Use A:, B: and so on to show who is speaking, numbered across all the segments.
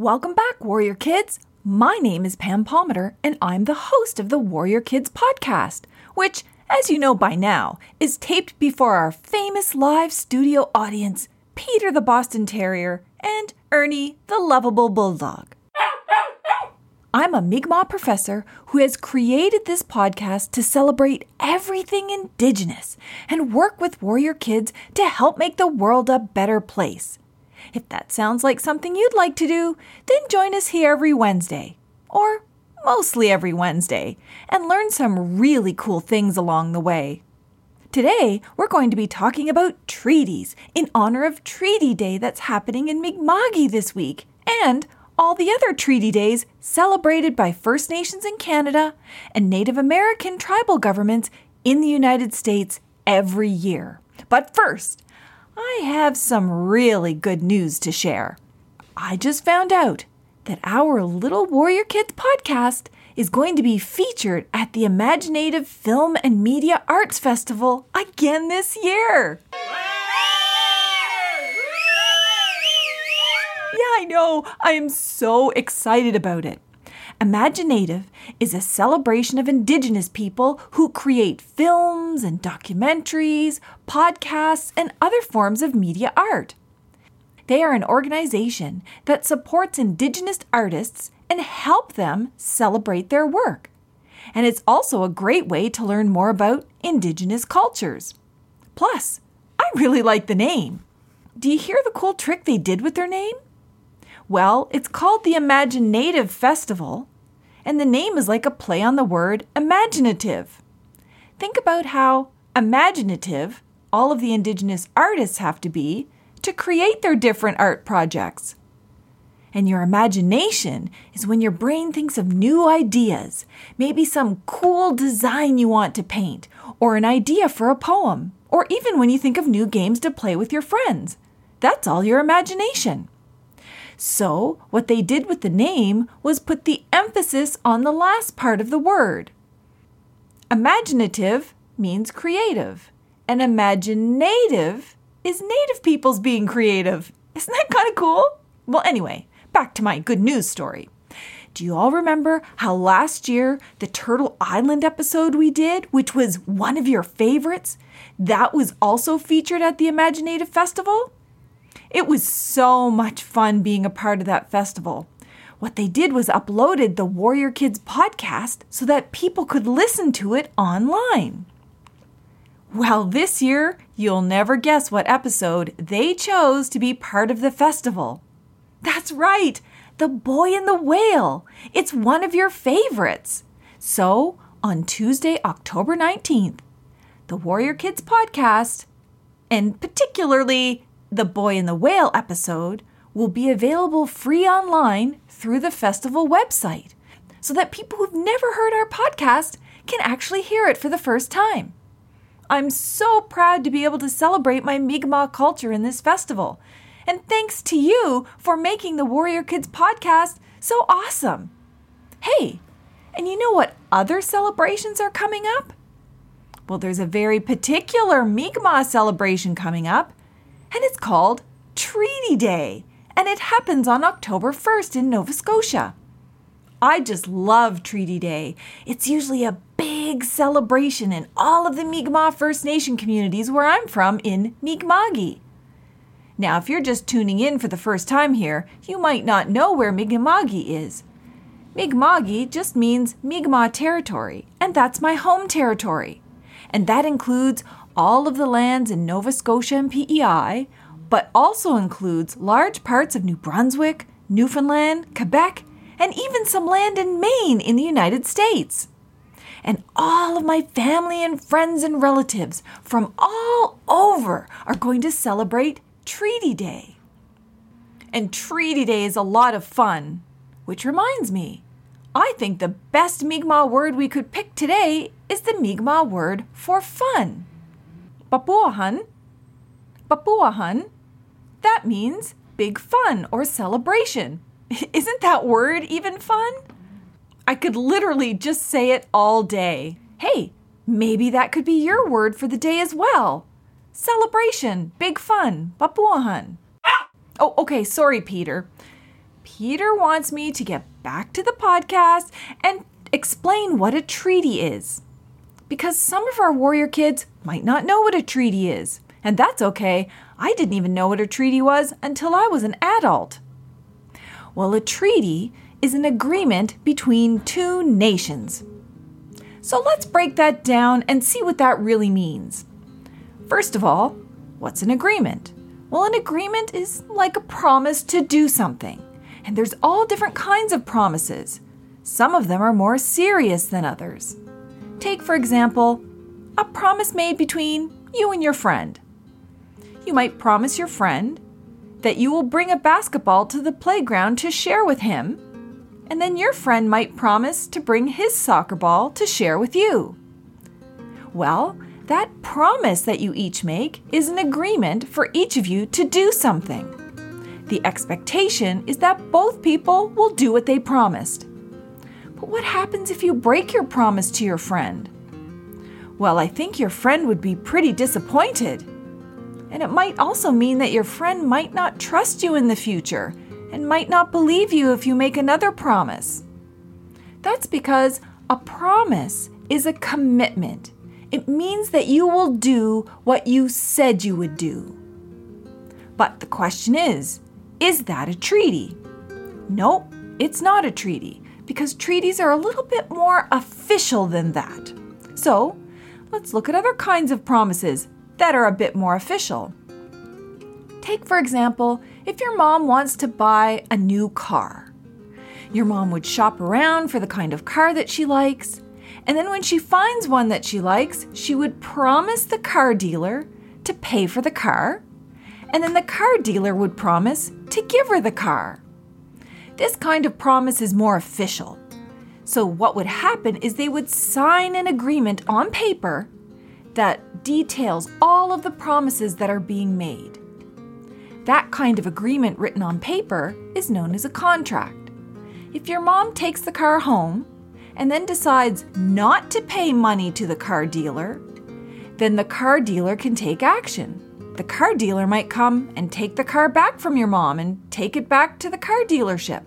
A: Welcome back, Warrior Kids. My name is Pam Palmater, and I'm the host of the Warrior Kids podcast, which, as you know by now, is taped before our famous live studio audience, Peter the Boston Terrier and Ernie the lovable Bulldog. I'm a Mi'kmaq professor who has created this podcast to celebrate everything Indigenous and work with warrior kids to help make the world a better place. If that sounds like something you'd like to do, then join us here every Wednesday, or mostly every Wednesday, and learn some really cool things along the way. Today, we're going to be talking about treaties in honor of Treaty Day that's happening in Mi'kma'ki this week, and all the other treaty days celebrated by First Nations in Canada and Native American tribal governments in the United States every year. But first, I have some really good news to share. I just found out that our Little Warrior Kids podcast is going to be featured at the imagineNATIVE Film and Media Arts Festival again this year. Yeah, I know. I am so excited about it. imagineNATIVE is a celebration of Indigenous people who create films and documentaries, podcasts, and other forms of media art. They are an organization that supports Indigenous artists and help them celebrate their work. And it's also a great way to learn more about Indigenous cultures. Plus, I really like the name. Do you hear the cool trick they did with their name? Well, it's called the imagineNATIVE Festival, and the name is like a play on the word imaginative. Think about how imaginative all of the Indigenous artists have to be to create their different art projects. And your imagination is when your brain thinks of new ideas, maybe some cool design you want to paint, or an idea for a poem, or even when you think of new games to play with your friends. That's all your imagination. So, what they did with the name was put the emphasis on the last part of the word. Imaginative means creative, and imaginative is native peoples being creative. Isn't that kind of cool? Well, anyway, back to my good news story. Do you all remember how last year the Turtle Island episode we did, which was one of your favorites, that was also featured at the imagineNATIVE Festival? It was so much fun being a part of that festival. What they did was uploaded the Warrior Kids podcast so that people could listen to it online. Well, this year, you'll never guess what episode they chose to be part of the festival. That's right, The Boy and the Whale. It's one of your favorites. So, on Tuesday, October 19th, the Warrior Kids podcast, and particularly the Boy and the Whale episode will be available free online through the festival website so that people who've never heard our podcast can actually hear it for the first time. I'm so proud to be able to celebrate my Mi'kmaq culture in this festival. And thanks to you for making the Warrior Kids podcast so awesome. Hey, and you know what other celebrations are coming up? Well, there's a very particular Mi'kmaq celebration coming up and it's called Treaty Day, and it happens on October 1st in Nova Scotia. I just love Treaty Day. It's usually a big celebration in all of the Mi'kmaq First Nation communities where I'm from in Mi'kma'ki. Now, if you're just tuning in for the first time here, you might not know where Mi'kma'ki is. Mi'kma'ki just means Mi'kmaq territory, and that's my home territory. And that includes all of the lands in Nova Scotia and PEI, but also includes large parts of New Brunswick, Newfoundland, Quebec, and even some land in Maine in the United States. And all of my family and friends and relatives from all over are going to celebrate Treaty Day. And Treaty Day is a lot of fun, which reminds me, I think the best Mi'kmaq word we could pick today is the Mi'kmaq word for fun. Papuahan. Papuahan. That means big fun or celebration. Isn't that word even fun? I could literally just say it all day. Hey, maybe that could be your word for the day as well. Celebration, big fun, papuahan. Oh, okay, sorry, Peter. Peter wants me to get back to the podcast and explain what a treaty is. Because some of our warrior kids might not know what a treaty is. And that's okay. I didn't even know what a treaty was until I was an adult. Well, a treaty is an agreement between two nations. So let's break that down and see what that really means. First of all, what's an agreement? Well, an agreement is like a promise to do something. And there's all different kinds of promises. Some of them are more serious than others. Take, for example, a promise made between you and your friend. You might promise your friend that you will bring a basketball to the playground to share with him, and then your friend might promise to bring his soccer ball to share with you. Well, that promise that you each make is an agreement for each of you to do something. The expectation is that both people will do what they promised. But what happens if you break your promise to your friend? Well, I think your friend would be pretty disappointed. And it might also mean that your friend might not trust you in the future and might not believe you if you make another promise. That's because a promise is a commitment. It means that you will do what you said you would do. But the question is is that a treaty? Nope, it's not a treaty because treaties are a little bit more official than that. So, let's look at other kinds of promises that are a bit more official. Take, for example, if your mom wants to buy a new car. Your mom would shop around for the kind of car that she likes, and then when she finds one that she likes, she would promise the car dealer to pay for the car, and then the car dealer would promise to give her the car. This kind of promise is more official. So, what would happen is they would sign an agreement on paper that details all of the promises that are being made. That kind of agreement written on paper is known as a contract. If your mom takes the car home and then decides not to pay money to the car dealer, then the car dealer can take action. The car dealer might come and take the car back from your mom and take it back to the car dealership.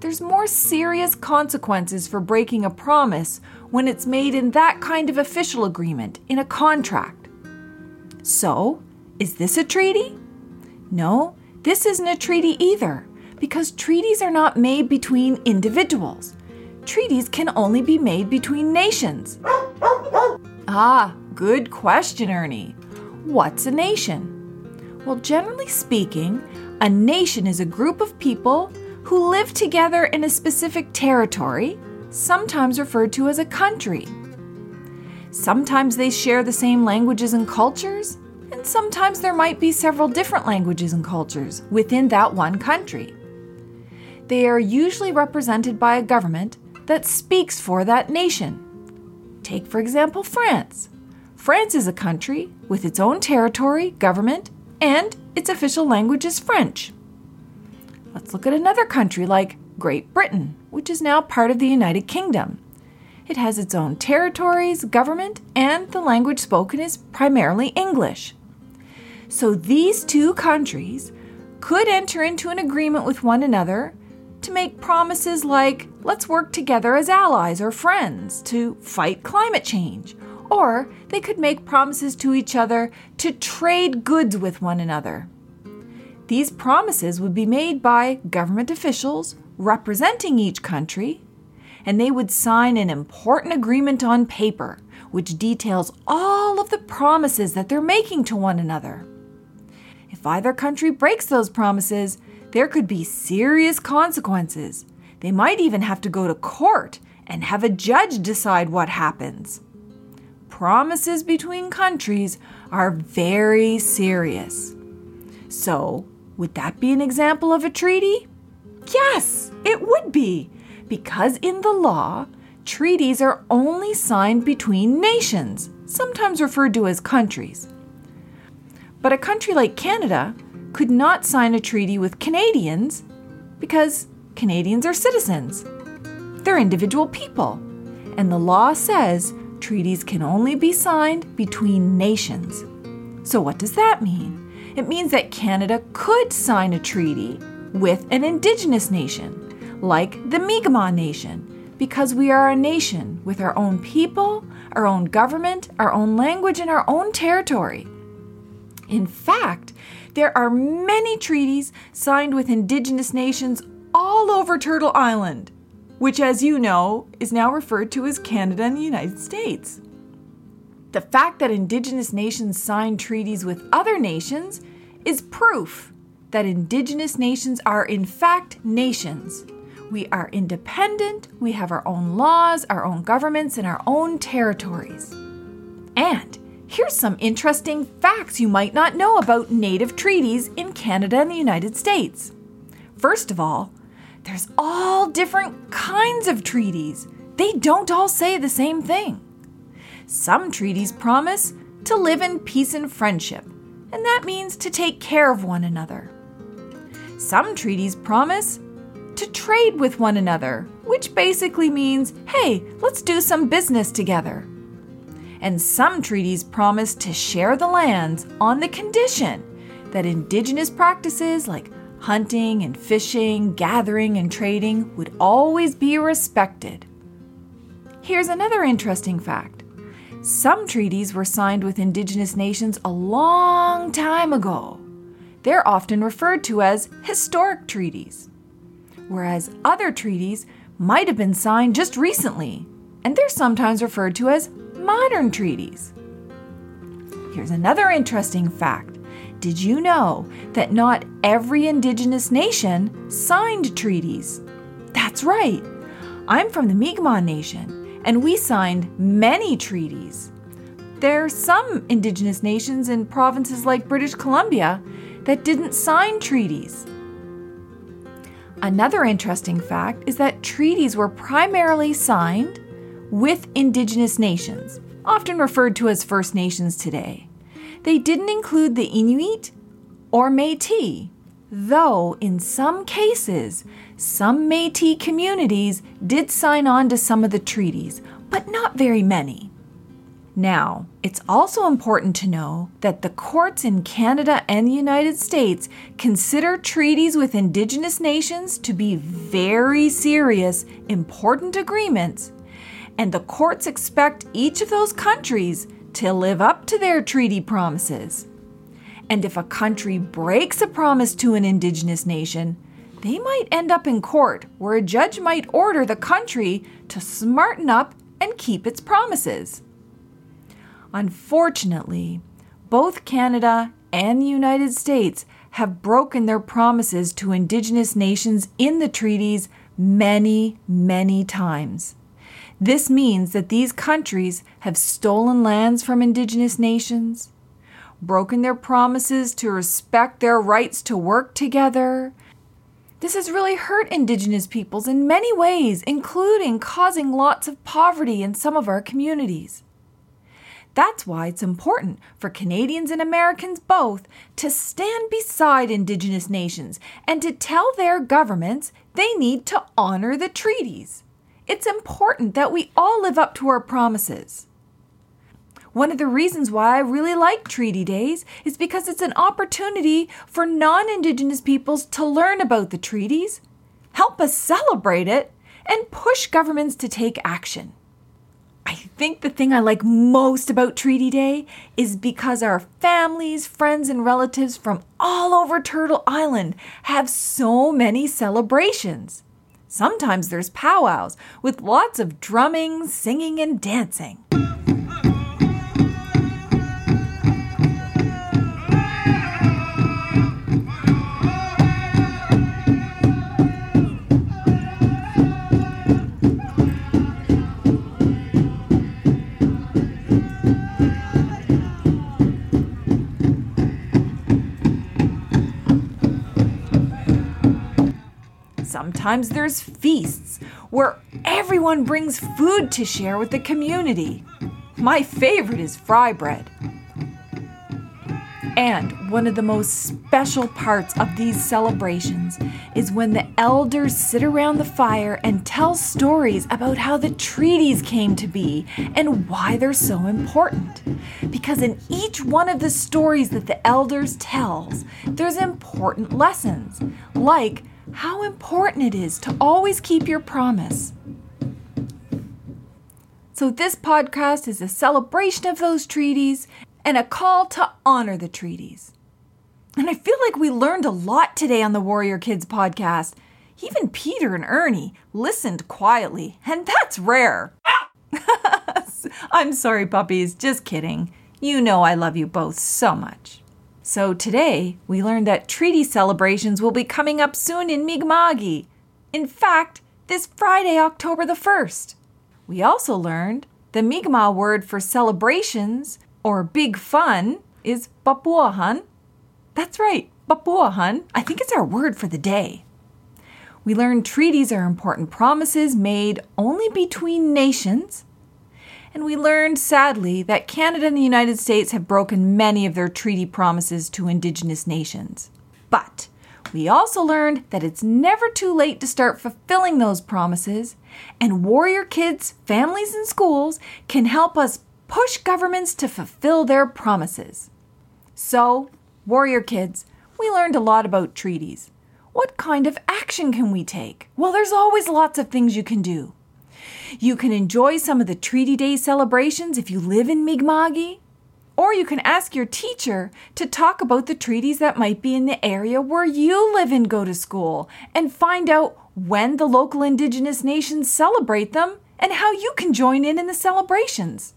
A: There's more serious consequences for breaking a promise when it's made in that kind of official agreement, in a contract. So, is this a treaty? No, this isn't a treaty either, because treaties are not made between individuals. Treaties can only be made between nations. Ah, good question, Ernie. What's a nation? Well, generally speaking, a nation is a group of people who live together in a specific territory sometimes referred to as a country. Sometimes they share the same languages and cultures, and sometimes there might be several different languages and cultures within that one country. They are usually represented by a government that speaks for that nation. Take, for example, France. France is a country with its own territory, government, and its official language is French. Let's look at another country like Great Britain, which is now part of the United Kingdom. It has its own territories, government, and the language spoken is primarily English. So these two countries could enter into an agreement with one another to make promises like, let's work together as allies or friends to fight climate change. Or they could make promises to each other to trade goods with one another. These promises would be made by government officials representing each country, and they would sign an important agreement on paper which details all of the promises that they're making to one another. If either country breaks those promises, there could be serious consequences. They might even have to go to court and have a judge decide what happens. Promises between countries are very serious. So, would that be an example of a treaty? Yes, it would be, because in the law, treaties are only signed between nations, sometimes referred to as countries. But a country like Canada could not sign a treaty with Canadians because Canadians are citizens. They're individual people, and the law says treaties can only be signed between nations. So, what does that mean? It means that Canada could sign a treaty with an indigenous nation, like the Mi'kmaq Nation, because we are a nation with our own people, our own government, our own language, and our own territory. In fact, there are many treaties signed with indigenous nations all over Turtle Island, which, as you know, is now referred to as Canada and the United States. The fact that indigenous nations sign treaties with other nations is proof that indigenous nations are, in fact, nations. We are independent, we have our own laws, our own governments, and our own territories. And here's some interesting facts you might not know about native treaties in Canada and the United States. First of all, there's all different kinds of treaties. They don't all say the same thing. Some treaties promise to live in peace and friendship, and that means to take care of one another. Some treaties promise to trade with one another, which basically means, hey, let's do some business together. And some treaties promise to share the lands on the condition that indigenous practices like hunting and fishing, gathering and trading would always be respected. Here's another interesting fact some treaties were signed with indigenous nations a long time ago. They're often referred to as historic treaties, whereas other treaties might have been signed just recently, and they're sometimes referred to as modern treaties. Here's another interesting fact. Did you know that not every indigenous nation signed treaties? That's right. I'm from the Mi'kmaq Nation, and we signed many treaties. There are some Indigenous nations in provinces like British Columbia that didn't sign treaties. Another interesting fact is that treaties were primarily signed with Indigenous nations, often referred to as First Nations today. They didn't include the Inuit or Metis, though in some cases, some Metis communities did sign on to some of the treaties, but not very many. Now, it's also important to know that the courts in Canada and the United States consider treaties with Indigenous nations to be very serious, important agreements, and the courts expect each of those countries to live up to their treaty promises. And if a country breaks a promise to an indigenous nation, they might end up in court where a judge might order the country to smarten up and keep its promises. Unfortunately, both Canada and the United States have broken their promises to Indigenous nations in the treaties many, many times. This means that these countries have stolen lands from Indigenous nations, broken their promises to respect their rights to work together. This has really hurt Indigenous peoples in many ways, including causing lots of poverty in some of our communities. That's why it's important for Canadians and Americans both to stand beside Indigenous nations and to tell their governments they need to honor the treaties. It's important that we all live up to our promises. One of the reasons why I really like Treaty Days is because it's an opportunity for non Indigenous peoples to learn about the treaties, help us celebrate it, and push governments to take action. I think the thing I like most about Treaty Day is because our families, friends, and relatives from all over Turtle Island have so many celebrations. Sometimes there's powwows with lots of drumming, singing, and dancing. Sometimes there's feasts where everyone brings food to share with the community. My favorite is fry bread. And one of the most special parts of these celebrations is when the elders sit around the fire and tell stories about how the treaties came to be and why they're so important. Because in each one of the stories that the elders tells, there's important lessons, like how important it is to always keep your promise. So, this podcast is a celebration of those treaties and a call to honor the treaties. And I feel like we learned a lot today on the Warrior Kids podcast. Even Peter and Ernie listened quietly, and that's rare. I'm sorry, puppies, just kidding. You know I love you both so much. So today, we learned that treaty celebrations will be coming up soon in Mi'kma'ki. In fact, this Friday, October the 1st. We also learned the Mi'kmaq word for celebrations or big fun is Papuahan. That's right, Papuahan. I think it's our word for the day. We learned treaties are important promises made only between nations. And we learned, sadly, that Canada and the United States have broken many of their treaty promises to Indigenous nations. But we also learned that it's never too late to start fulfilling those promises, and Warrior Kids, families, and schools can help us push governments to fulfill their promises. So, Warrior Kids, we learned a lot about treaties. What kind of action can we take? Well, there's always lots of things you can do. You can enjoy some of the Treaty Day celebrations if you live in Mi'kma'ki. Or you can ask your teacher to talk about the treaties that might be in the area where you live and go to school and find out when the local Indigenous nations celebrate them and how you can join in in the celebrations.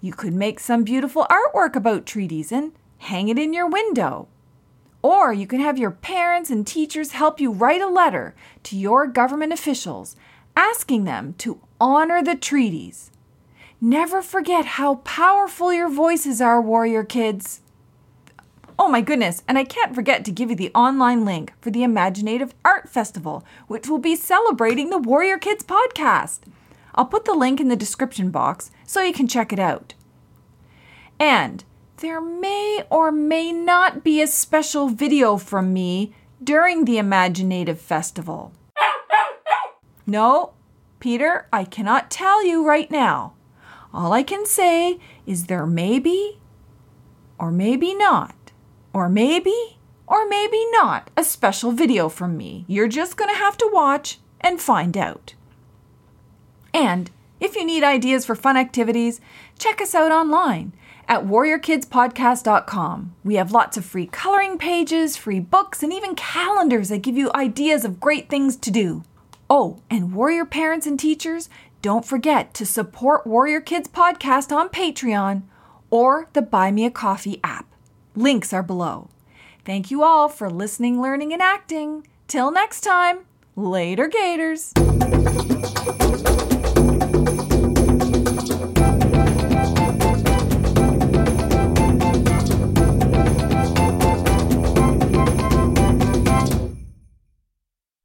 A: You could make some beautiful artwork about treaties and hang it in your window. Or you can have your parents and teachers help you write a letter to your government officials asking them to honor the treaties. Never forget how powerful your voices are, warrior kids. Oh my goodness, and I can't forget to give you the online link for the imagineNATIVE Art Festival, which will be celebrating the Warrior Kids podcast. I'll put the link in the description box so you can check it out. And there may or may not be a special video from me during the imagineNATIVE Festival. No, Peter, I cannot tell you right now. All I can say is there may be, or maybe not, or maybe, or maybe not a special video from me. You're just going to have to watch and find out. And if you need ideas for fun activities, check us out online at warriorkidspodcast.com. We have lots of free coloring pages, free books, and even calendars that give you ideas of great things to do. Oh, and warrior parents and teachers, don't forget to support Warrior Kids Podcast on Patreon or the Buy Me a Coffee app. Links are below. Thank you all for listening, learning, and acting. Till next time, later, Gators.